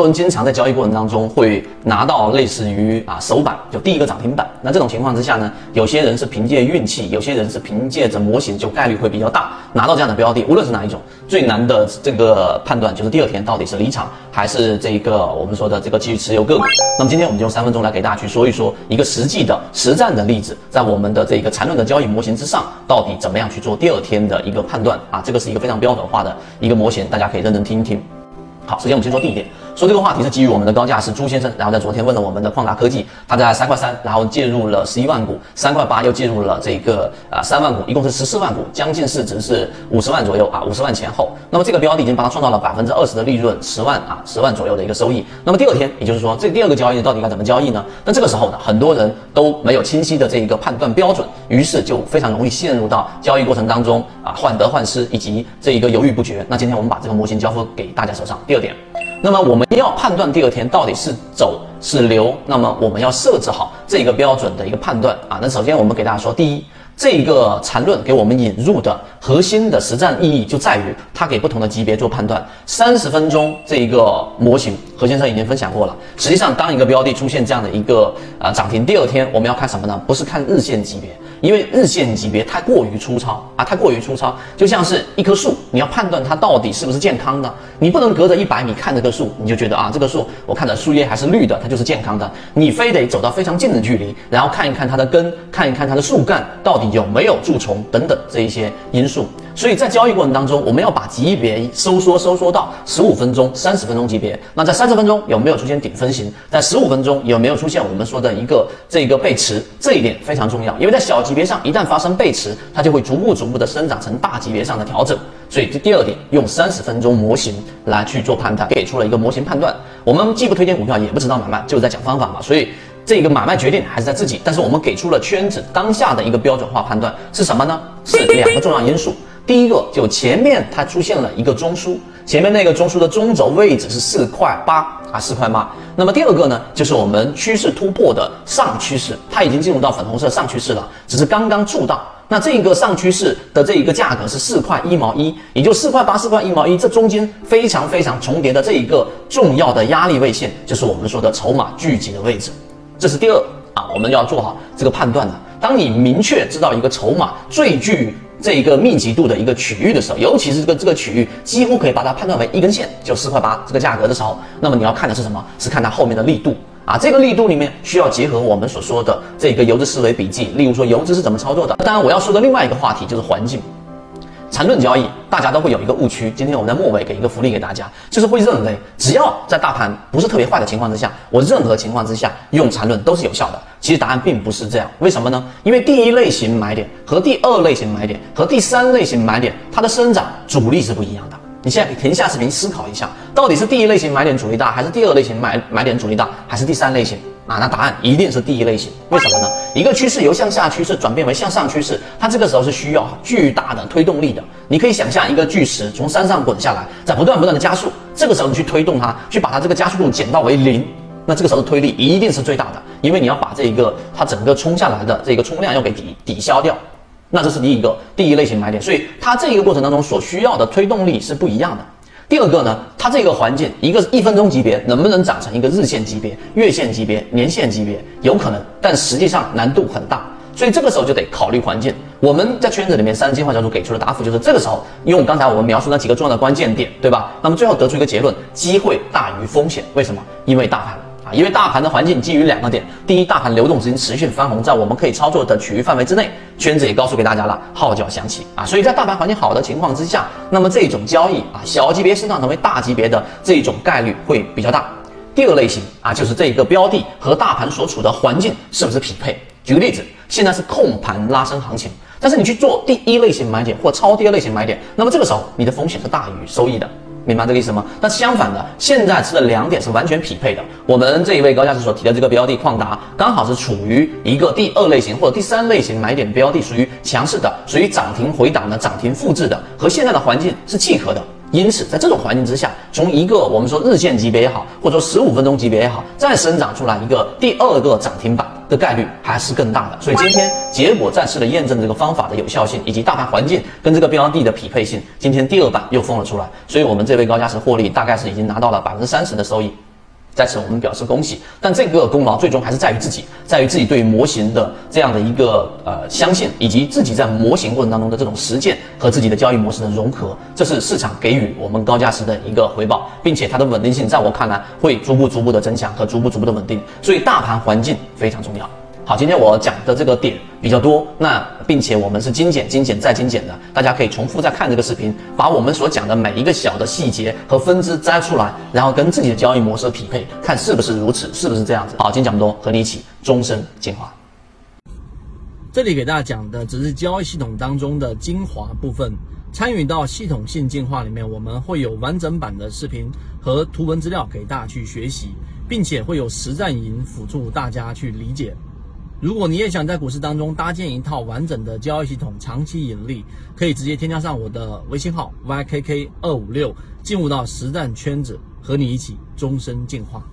多人经常在交易过程当中会拿到类似于啊首板就第一个涨停板，那这种情况之下呢，有些人是凭借运气，有些人是凭借着模型，就概率会比较大拿到这样的标的。无论是哪一种，最难的这个判断就是第二天到底是离场还是这一个我们说的这个继续持有个股。那么今天我们就用三分钟来给大家去说一说一个实际的实战的例子，在我们的这个缠论的交易模型之上，到底怎么样去做第二天的一个判断啊？这个是一个非常标准化的一个模型，大家可以认真听一听。好，首先我们先说第一点。说这个话题是基于我们的高价是朱先生，然后在昨天问了我们的矿达科技，他在三块三，然后介入了十一万股，三块八又介入了这个啊三万股，一共是十四万股，将近市值是五十万左右啊，五十万前后。那么这个标的已经帮他创造了百分之二十的利润，十万啊十万左右的一个收益。那么第二天，也就是说这第二个交易到底该怎么交易呢？那这个时候呢，很多人都没有清晰的这一个判断标准，于是就非常容易陷入到交易过程当中啊患得患失以及这一个犹豫不决。那今天我们把这个模型交付给大家手上。第二点。那么我们要判断第二天到底是走是留，那么我们要设置好这个标准的一个判断啊。那首先我们给大家说，第一，这个缠论给我们引入的核心的实战意义就在于它给不同的级别做判断。三十分钟这一个模型，何先生已经分享过了。实际上，当一个标的出现这样的一个呃涨停，第二天我们要看什么呢？不是看日线级别。因为日线级别太过于粗糙啊，太过于粗糙，就像是一棵树，你要判断它到底是不是健康的，你不能隔着一百米看这棵树，你就觉得啊，这棵树我看着树叶还是绿的，它就是健康的。你非得走到非常近的距离，然后看一看它的根，看一看它的树干到底有没有蛀虫等等这一些因素。所以在交易过程当中，我们要把级别收缩收缩到十五分钟、三十分钟级别。那在三十分钟有没有出现顶分型？在十五分钟有没有出现我们说的一个这个背驰？这一点非常重要，因为在小级别上一旦发生背驰，它就会逐步逐步的生长成大级别上的调整。所以这第二点，用三十分钟模型来去做判断，给出了一个模型判断。我们既不推荐股票，也不知道买卖，就是在讲方法嘛。所以这个买卖决定还是在自己。但是我们给出了圈子当下的一个标准化判断是什么呢？是两个重要因素。第一个就前面它出现了一个中枢，前面那个中枢的中轴位置是四块八啊，四块八。那么第二个呢，就是我们趋势突破的上趋势，它已经进入到粉红色上趋势了，只是刚刚触到。那这个上趋势的这一个价格是四块一毛一，也就四块八、四块一毛一，这中间非常非常重叠的这一个重要的压力位线，就是我们说的筹码聚集的位置。这是第二啊，我们要做好这个判断的。当你明确知道一个筹码最具这一个密集度的一个区域的时候，尤其是这个这个区域几乎可以把它判断为一根线，就四块八这个价格的时候，那么你要看的是什么？是看它后面的力度啊！这个力度里面需要结合我们所说的这个游资思维笔记，例如说游资是怎么操作的。当然，我要说的另外一个话题就是环境。缠论交易，大家都会有一个误区。今天我们在末尾给一个福利给大家，就是会认为只要在大盘不是特别坏的情况之下，我任何情况之下用缠论都是有效的。其实答案并不是这样，为什么呢？因为第一类型买点和第二类型买点和第三类型买点，它的生长阻力是不一样的。你现在可以停下视频思考一下，到底是第一类型买点阻力大，还是第二类型买买点阻力大，还是第三类型？啊，那答案一定是第一类型，为什么呢？一个趋势由向下趋势转变为向上趋势，它这个时候是需要巨大的推动力的。你可以想象一个巨石从山上滚下来，在不断不断的加速，这个时候你去推动它，去把它这个加速度减到为零，那这个时候的推力一定是最大的，因为你要把这一个它整个冲下来的这个冲量要给抵抵消掉。那这是第一个第一类型买点，所以它这一个过程当中所需要的推动力是不一样的。第二个呢，它这个环境，一个一分钟级别能不能涨成一个日线级别、月线级别、年线级别，有可能，但实际上难度很大，所以这个时候就得考虑环境。我们在圈子里面三金化小组给出的答复，就是这个时候用刚才我们描述那几个重要的关键点，对吧？那么最后得出一个结论：机会大于风险。为什么？因为大盘。啊因为大盘的环境基于两个点，第一，大盘流动资金持续翻红，在我们可以操作的区域范围之内，圈子也告诉给大家了，号角响起啊，所以在大盘环境好的情况之下，那么这种交易啊，小级别升长成为大级别的这种概率会比较大。第二类型啊，就是这个标的和大盘所处的环境是不是匹配？举个例子，现在是控盘拉升行情，但是你去做第一类型买点或超跌类型买点，那么这个时候你的风险是大于收益的。明白这个意思吗？那相反的，现在吃的两点是完全匹配的。我们这一位高价值所提的这个标的矿达，刚好是处于一个第二类型或者第三类型买点标的，属于强势的，属于涨停回档的、涨停复制的，和现在的环境是契合的。因此，在这种环境之下，从一个我们说日线级别也好，或者说十五分钟级别也好，再生长出来一个第二个涨停板的概率还是更大的。所以今天结果再次的验证这个方法的有效性，以及大盘环境跟这个标的的匹配性。今天第二版又封了出来，所以我们这位高价值获利大概是已经拿到了百分之三十的收益。在此我们表示恭喜。但这个功劳最终还是在于自己，在于自己对模型的这样的一个呃相信，以及自己在模型过程当中的这种实践和自己的交易模式的融合，这是市场给予我们高价值的一个回报，并且它的稳定性在我看来会逐步逐步的增强和逐步逐步的稳定。所以大盘环境非常重要。好，今天我讲的这个点比较多，那并且我们是精简、精简再精简的，大家可以重复再看这个视频，把我们所讲的每一个小的细节和分支摘出来，然后跟自己的交易模式匹配，看是不是如此，是不是这样子。好，今天讲这么多，和你一起终身进化。这里给大家讲的只是交易系统当中的精华部分，参与到系统性进化里面，我们会有完整版的视频和图文资料给大家去学习，并且会有实战营辅助大家去理解。如果你也想在股市当中搭建一套完整的交易系统，长期盈利，可以直接添加上我的微信号 ykk 二五六，进入到实战圈子，和你一起终身进化。